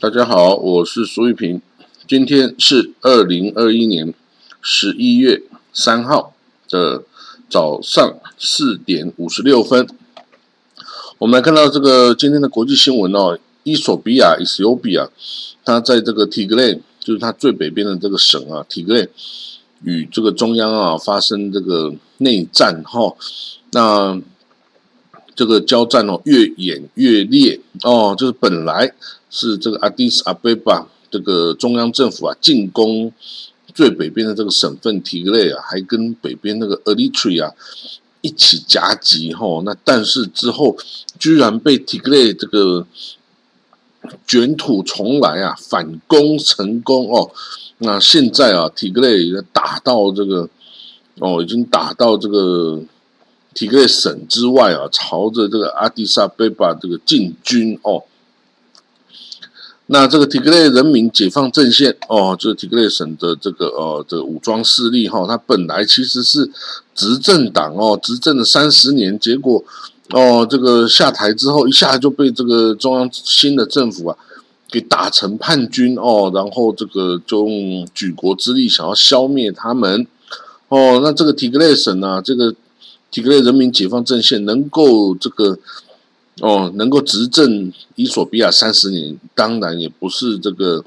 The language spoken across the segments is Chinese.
大家好，我是苏玉平。今天是二零二一年十一月三号的早上四点五十六分。我们来看到这个今天的国际新闻哦，伊索比亚 （Ethiopia） 它在这个 Tigray，就是它最北边的这个省啊，Tigray 与这个中央啊发生这个内战哈。那这个交战哦越演越烈哦，就是本来。是这个阿迪斯阿贝巴这个中央政府啊进攻最北边的这个省份提格雷啊，还跟北边那个 Eritrea 一起夹击哈。那但是之后居然被提格雷这个卷土重来啊，反攻成功哦。那现在啊，提格雷打到这个哦，已经打到这个提格雷省之外啊，朝着这个阿迪萨贝巴这个进军哦。那这个提格雷人民解放阵线哦，就是提格雷省的这个呃这个武装势力哈，它本来其实是执政党哦，执政了三十年，结果哦这个下台之后，一下就被这个中央新的政府啊给打成叛军哦，然后这个就用举国之力想要消灭他们哦，那这个提格雷省呢，这个提格雷人民解放阵线能够这个。哦，能够执政伊索比亚三十年，当然也不是这个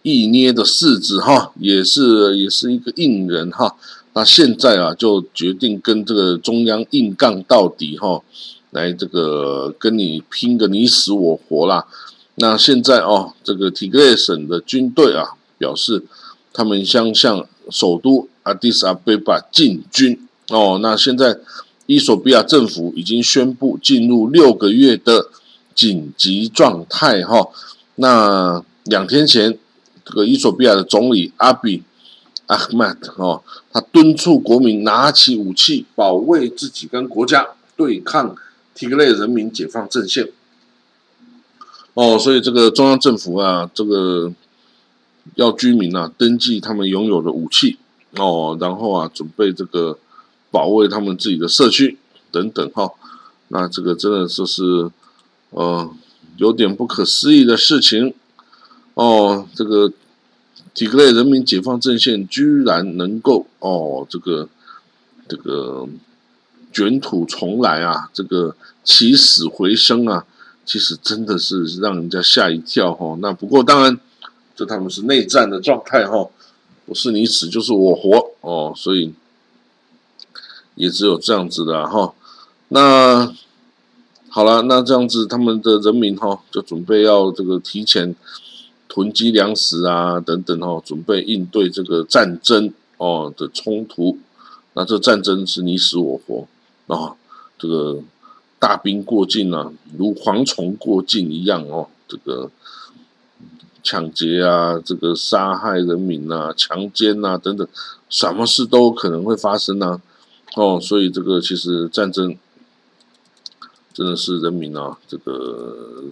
一捏的柿子哈，也是也是一个硬人哈。那现在啊，就决定跟这个中央硬杠到底哈，来这个跟你拼个你死我活啦。那现在哦，这个提格雷省的军队啊，表示他们将向首都阿迪斯阿贝巴进军哦。那现在。伊索比亚政府已经宣布进入六个月的紧急状态，哈。那两天前，这个伊索比亚的总理阿比阿赫曼哦，他敦促国民拿起武器，保卫自己跟国家，对抗提格雷人民解放阵线。哦，所以这个中央政府啊，这个要居民啊登记他们拥有的武器，哦，然后啊准备这个。保卫他们自己的社区等等哈，那这个真的就是呃有点不可思议的事情哦。这个体格内人民解放阵线居然能够哦这个这个卷土重来啊，这个起死回生啊，其实真的是让人家吓一跳哈。那不过当然，这他们是内战的状态哈，不是你死就是我活哦，所以。也只有这样子的哈，那好了，那这样子他们的人民哈就准备要这个提前囤积粮食啊等等哈，准备应对这个战争哦的冲突。那这战争是你死我活啊，这个大兵过境啊，如蝗虫过境一样哦，这个抢劫啊，这个杀害人民啊，强奸啊等等，什么事都可能会发生啊。哦，所以这个其实战争真的是人民啊，这个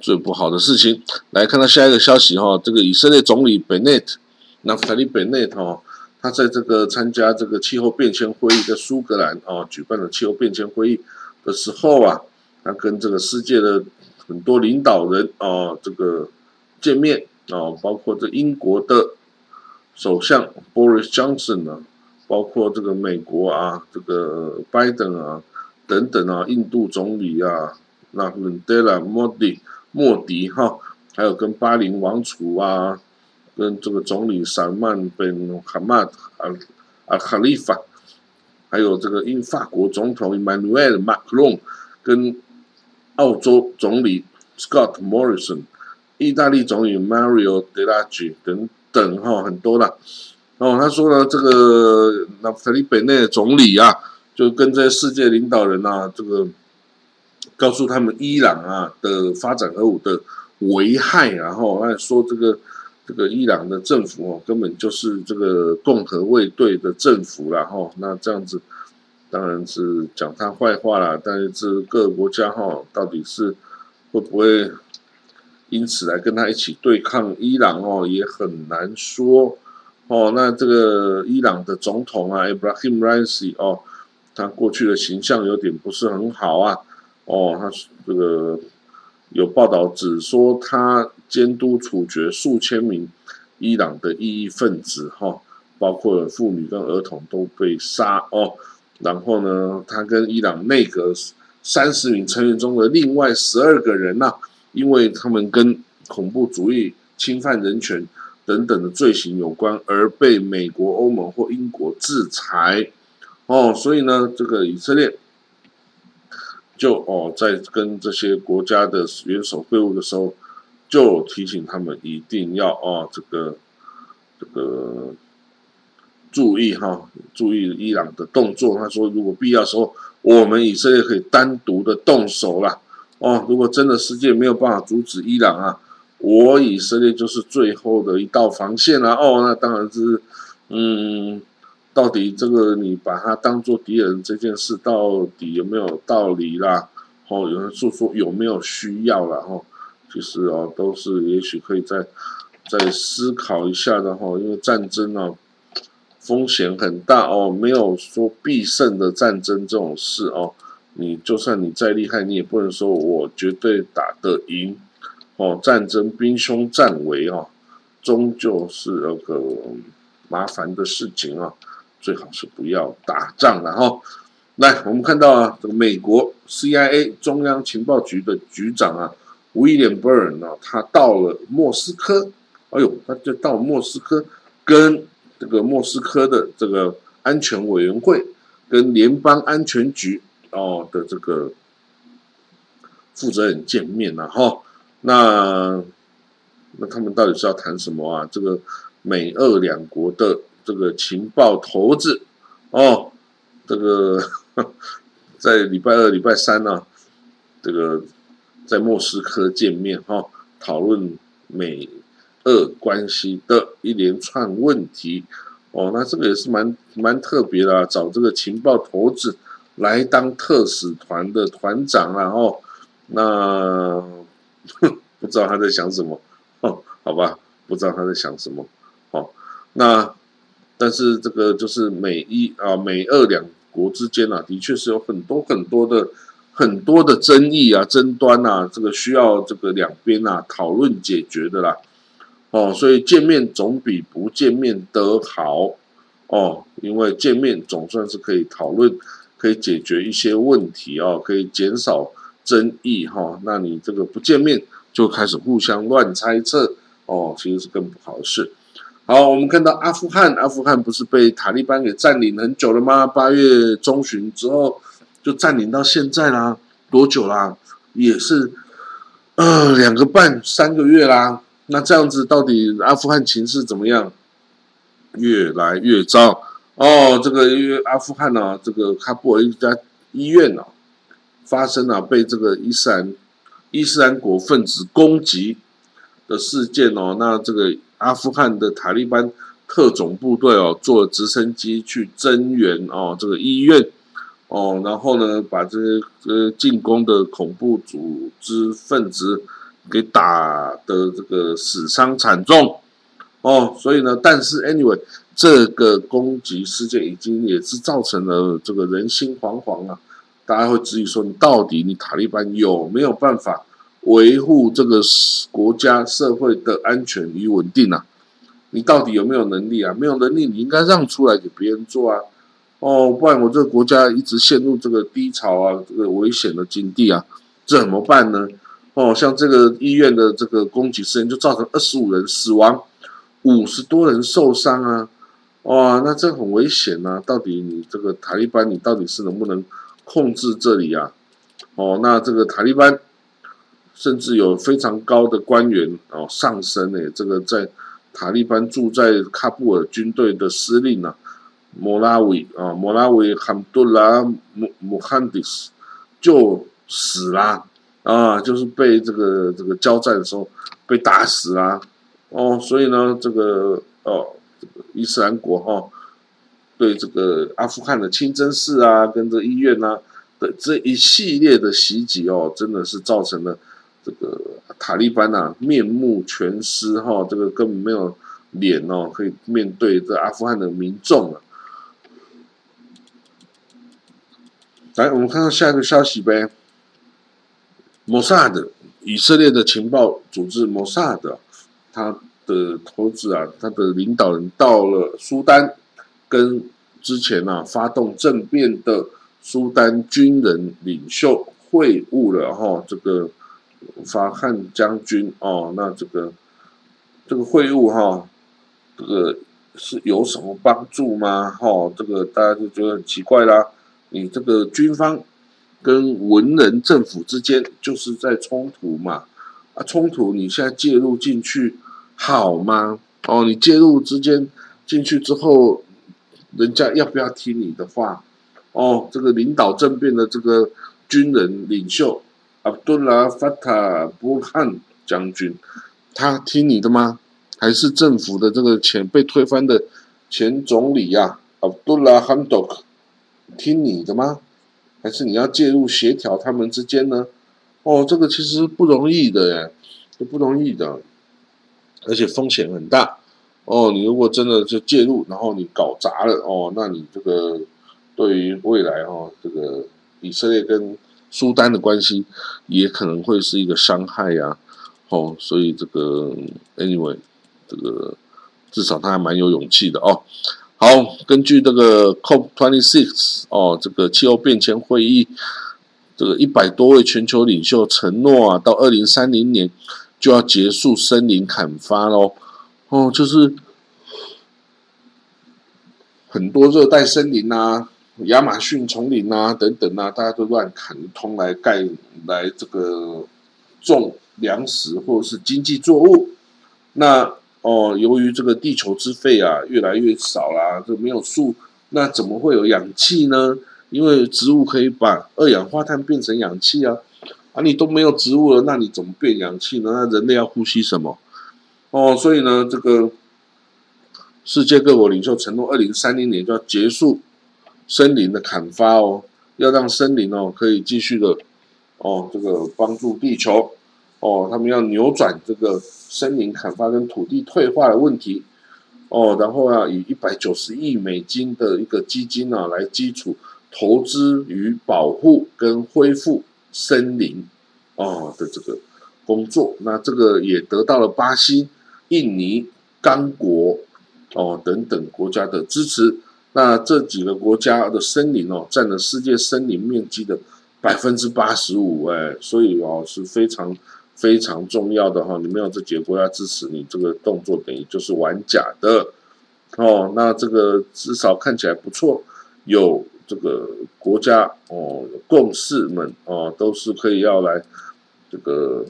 最不好的事情。来看到下一个消息哈，这个以色列总理本内特，那法里本内特哦，他在这个参加这个气候变迁会议的苏格兰啊举办的气候变迁会议的时候啊，他跟这个世界的很多领导人啊这个见面啊，包括这英国的首相 Boris Johnson 呢。包括这个美国啊，这个拜登啊，等等啊，印度总理啊，那伦德拉莫迪莫迪哈，还有跟巴林王储啊，跟这个总理萨曼本哈马德啊啊哈利法，还有这个英法国总统 Emmanuel Macron，跟澳洲总理 Scott Morrison，意大利总理 Mario Draghi 等等哈，很多了。哦，他说呢，这个那菲利北内的总理啊，就跟这世界领导人啊，这个告诉他们伊朗啊的发展核武的危害，然后还说这个这个伊朗的政府哦，根本就是这个共和卫队的政府了哈。那这样子当然是讲他坏话了，但是各个国家哈，到底是会不会因此来跟他一起对抗伊朗哦，也很难说。哦，那这个伊朗的总统啊，Ibrahim Raisi 哦，他过去的形象有点不是很好啊。哦，他这个有报道指说，他监督处决数千名伊朗的异议分子，哈，包括妇女跟儿童都被杀哦。然后呢，他跟伊朗内阁三十名成员中的另外十二个人呐，因为他们跟恐怖主义、侵犯人权等等的罪行有关，而被美国、欧盟或英国制裁。哦，所以呢，这个以色列。就哦，在跟这些国家的元首会晤的时候，就提醒他们一定要哦，这个这个注意哈，注意伊朗的动作。他说，如果必要时候，我们以色列可以单独的动手了。哦，如果真的世界没有办法阻止伊朗啊，我以色列就是最后的一道防线了。哦，那当然是，嗯。到底这个你把他当做敌人这件事，到底有没有道理啦？哦，有人就说有没有需要了？哦，其实哦，都是也许可以再再思考一下的哈。因为战争哦，风险很大哦，没有说必胜的战争这种事哦。你就算你再厉害，你也不能说我绝对打得赢哦。战争兵凶战危哦，终究是那个麻烦的事情啊。最好是不要打仗了哈。来，我们看到啊，这个美国 CIA 中央情报局的局长啊，William Burn 啊，他到了莫斯科。哎呦，他就到莫斯科，跟这个莫斯科的这个安全委员会、跟联邦安全局哦的这个负责人见面了哈。那那他们到底是要谈什么啊？这个美俄两国的。这个情报头子哦，这个 在礼拜二、礼拜三呢，这个在莫斯科见面哈，讨论美俄关系的一连串问题哦。那这个也是蛮蛮特别的，啊找这个情报头子来当特使团的团长啊哦。那哼 不知道他在想什么哦？好吧，不知道他在想什么哦。那。但是这个就是美一啊美俄两国之间啊，的确是有很多很多的很多的争议啊争端啊，这个需要这个两边啊讨论解决的啦。哦，所以见面总比不见面得好哦，因为见面总算是可以讨论，可以解决一些问题哦，可以减少争议哈。那你这个不见面就开始互相乱猜测哦，其实是更不好的事。好，我们看到阿富汗，阿富汗不是被塔利班给占领很久了吗？八月中旬之后就占领到现在啦，多久啦？也是呃两个半三个月啦。那这样子到底阿富汗情势怎么样？越来越糟哦。这个因为阿富汗呢，这个喀布尔一家医院啊，发生了被这个伊斯兰伊斯兰国分子攻击的事件哦。那这个。阿富汗的塔利班特种部队哦，坐直升机去增援哦，这个医院哦，然后呢，把这些呃进攻的恐怖组织分子给打的这个死伤惨重哦，所以呢，但是 anyway，这个攻击事件已经也是造成了这个人心惶惶啊，大家会质疑说，你到底你塔利班有没有办法？维护这个国家社会的安全与稳定啊，你到底有没有能力啊？没有能力，你应该让出来给别人做啊！哦，不然我这个国家一直陷入这个低潮啊，这个危险的境地啊，怎么办呢？哦，像这个医院的这个攻击事件，就造成二十五人死亡，五十多人受伤啊！哇，那这很危险呐！到底你这个塔利班，你到底是能不能控制这里啊？哦，那这个塔利班。甚至有非常高的官员哦上升诶，这个在塔利班住在喀布尔军队的司令呢，莫拉维啊，莫拉维罕杜拉穆穆罕迪斯就死啦啊，就是被这个这个交战的时候被打死啦哦，所以呢，这个哦，伊斯兰国哈对这个阿富汗的清真寺啊，跟这医院呐的这一系列的袭击哦，真的是造成了。这个塔利班呐，面目全失哈，这个根本没有脸哦，可以面对这阿富汗的民众了。来，我们看到下一个消息呗。摩萨德以色列的情报组织摩萨德，他的头子啊，他的领导人到了苏丹，跟之前啊发动政变的苏丹军人领袖会晤了哈，这个法汉将军哦，那这个这个会晤哈，这个是有什么帮助吗？哈，这个大家就觉得很奇怪啦，你这个军方。跟文人政府之间就是在冲突嘛，啊，冲突你现在介入进去好吗？哦，你介入之间进去之后，人家要不要听你的话？哦，这个领导政变的这个军人领袖阿卜杜拉法塔布汉将军，他听你的吗？还是政府的这个前被推翻的前总理呀，阿卜杜拉汉多克听你的吗？还是你要介入协调他们之间呢？哦，这个其实不容易的耶，这不容易的，而且风险很大。哦，你如果真的就介入，然后你搞砸了，哦，那你这个对于未来哦，这个以色列跟苏丹的关系也可能会是一个伤害呀。哦，所以这个 anyway，这个至少他还蛮有勇气的哦。好，根据这个 COP twenty six 哦，这个气候变迁会议，这个一百多位全球领袖承诺啊，到二零三零年就要结束森林砍伐喽。哦，就是很多热带森林啊、亚马逊丛林啊等等啊，大家都乱砍通来盖来这个种粮食或者是经济作物，那。哦，由于这个地球之肺啊越来越少啦，就没有树，那怎么会有氧气呢？因为植物可以把二氧化碳变成氧气啊，啊，你都没有植物了，那你怎么变氧气呢？那人类要呼吸什么？哦，所以呢，这个世界各国领袖承诺，二零三零年就要结束森林的砍伐哦，要让森林哦可以继续的哦，这个帮助地球哦，他们要扭转这个。森林砍伐跟土地退化的问题，哦，然后啊，以一百九十亿美金的一个基金啊，来基础投资与保护跟恢复森林哦的这个工作，那这个也得到了巴西、印尼、刚果哦等等国家的支持。那这几个国家的森林哦，占了世界森林面积的百分之八十五，哎，所以哦是非常。非常重要的哈，你没有这几个国家支持，你这个动作等于就是玩假的哦。那这个至少看起来不错，有这个国家哦共识们哦，都是可以要来这个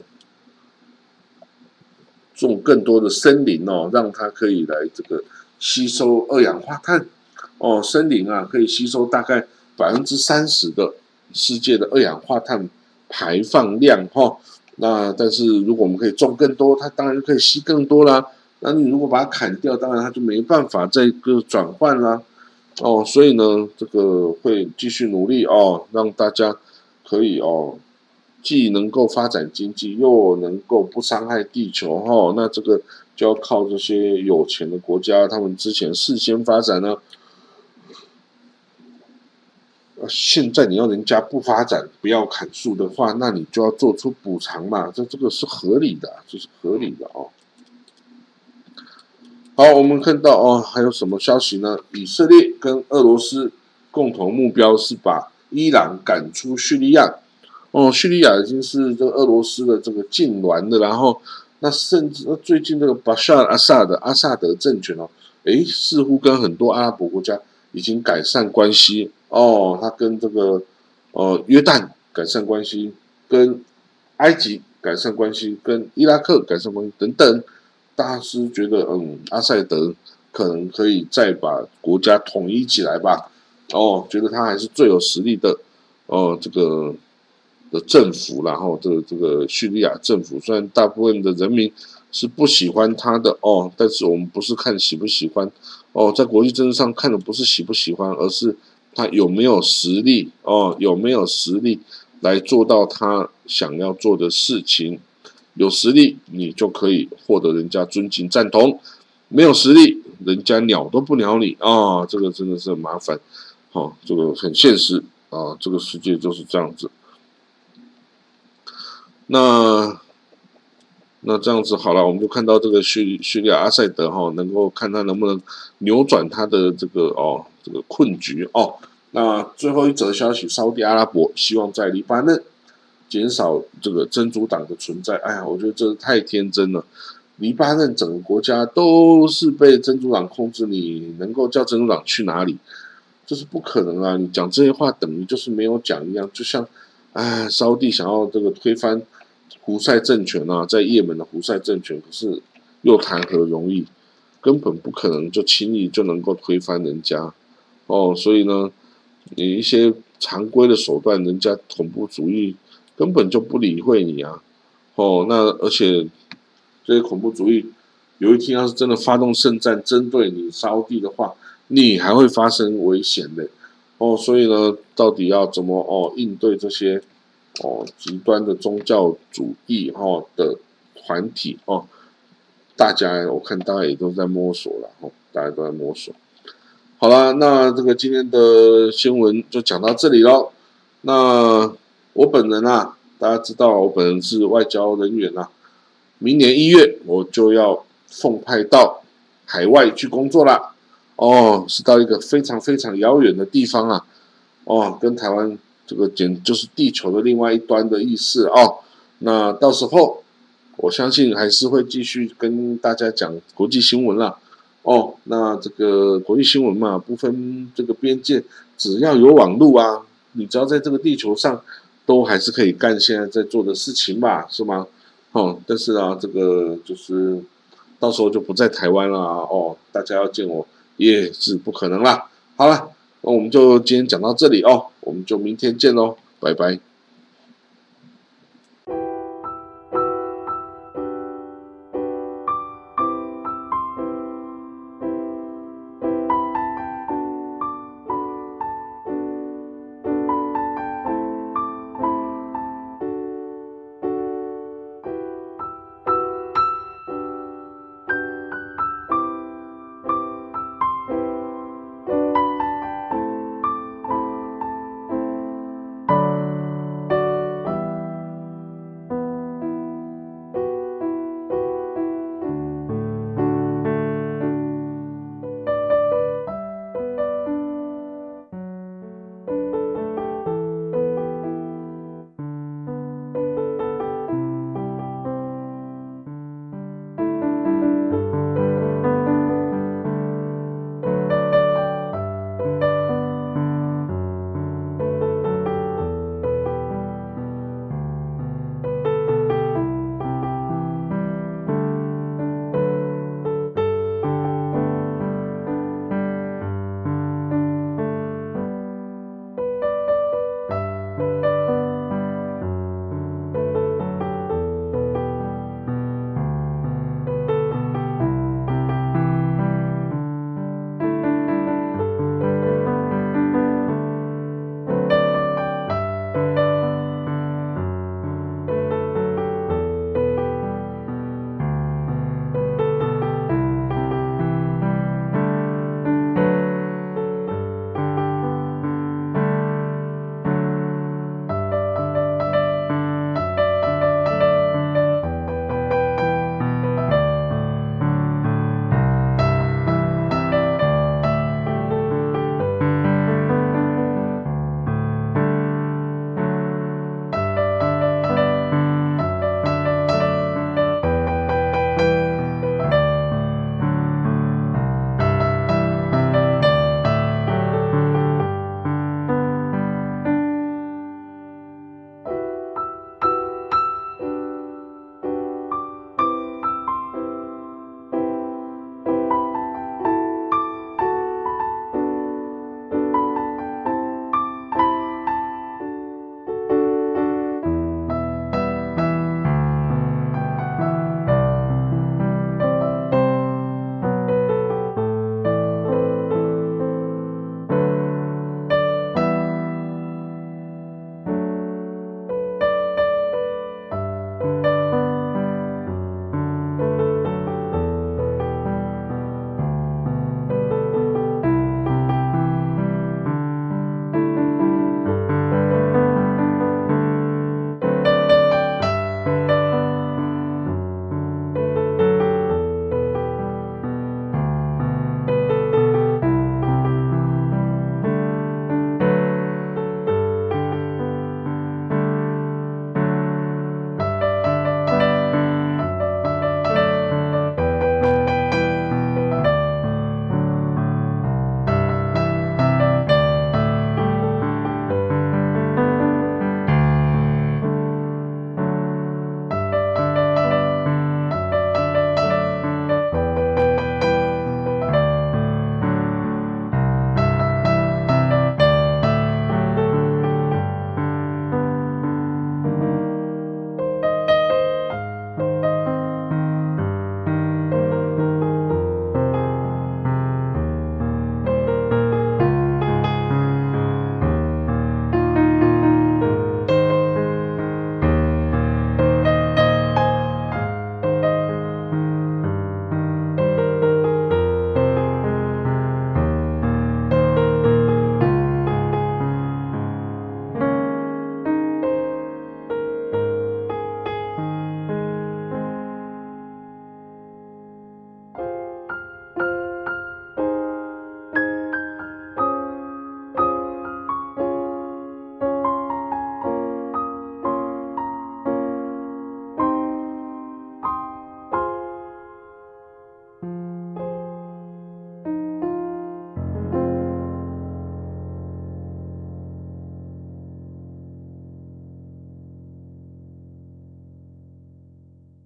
种更多的森林哦，让它可以来这个吸收二氧化碳哦。森林啊，可以吸收大概百分之三十的世界的二氧化碳排放量哈。那但是如果我们可以种更多，它当然就可以吸更多啦。那你如果把它砍掉，当然它就没办法再个转换啦。哦，所以呢，这个会继续努力哦，让大家可以哦，既能够发展经济，又能够不伤害地球哈。那这个就要靠这些有钱的国家，他们之前事先发展呢。现在你要人家不发展、不要砍树的话，那你就要做出补偿嘛，这这个是合理的，这是合理的哦。好，我们看到哦，还有什么消息呢？以色列跟俄罗斯共同目标是把伊朗赶出叙利亚。哦，叙利亚已经是这个俄罗斯的这个禁脔的，然后那甚至那最近这个巴沙尔阿萨的阿萨德政权哦，诶，似乎跟很多阿拉伯国家已经改善关系。哦，他跟这个呃约旦改善关系，跟埃及改善关系，跟伊拉克改善关系等等，大师觉得嗯，阿塞德可能可以再把国家统一起来吧。哦，觉得他还是最有实力的哦，这个的政府，然后这个这个叙利亚政府，虽然大部分的人民是不喜欢他的哦，但是我们不是看喜不喜欢哦，在国际政治上看的不是喜不喜欢，而是。他有没有实力哦？有没有实力来做到他想要做的事情？有实力，你就可以获得人家尊敬赞同；没有实力，人家鸟都不鸟你啊！这个真的是很麻烦，好，这个很现实啊！这个世界就是这样子。那那这样子好了，我们就看到这个叙叙利亚阿塞德哈，能够看他能不能扭转他的这个哦这个困局哦。那最后一则消息，沙特阿拉伯希望在黎巴嫩减少这个真主党的存在。哎呀，我觉得这太天真了。黎巴嫩整个国家都是被真主党控制，你能够叫真主党去哪里？这是不可能啊！你讲这些话等于就是没有讲一样，就像哎，沙地想要这个推翻胡塞政权啊，在也门的胡塞政权，可是又谈何容易？根本不可能就轻易就能够推翻人家哦。所以呢，你一些常规的手段，人家恐怖主义根本就不理会你啊！哦，那而且。这些恐怖主义有一天要是真的发动圣战针对你沙地的话，你还会发生危险的哦。所以呢，到底要怎么哦应对这些哦极端的宗教主义哈的团体哦？大家我看大家也都在摸索了哦，大家都在摸索。好了，那这个今天的新闻就讲到这里喽。那我本人啊，大家知道我本人是外交人员啊。明年一月我就要奉派到海外去工作啦。哦，是到一个非常非常遥远的地方啊，哦，跟台湾这个简就是地球的另外一端的意思哦。那到时候我相信还是会继续跟大家讲国际新闻啦。哦，那这个国际新闻嘛，不分这个边界，只要有网络啊，你只要在这个地球上，都还是可以干现在在做的事情吧，是吗？哦，但是啊，这个就是到时候就不在台湾了哦，大家要见我也是不可能啦。好了，那我们就今天讲到这里哦，我们就明天见喽，拜拜。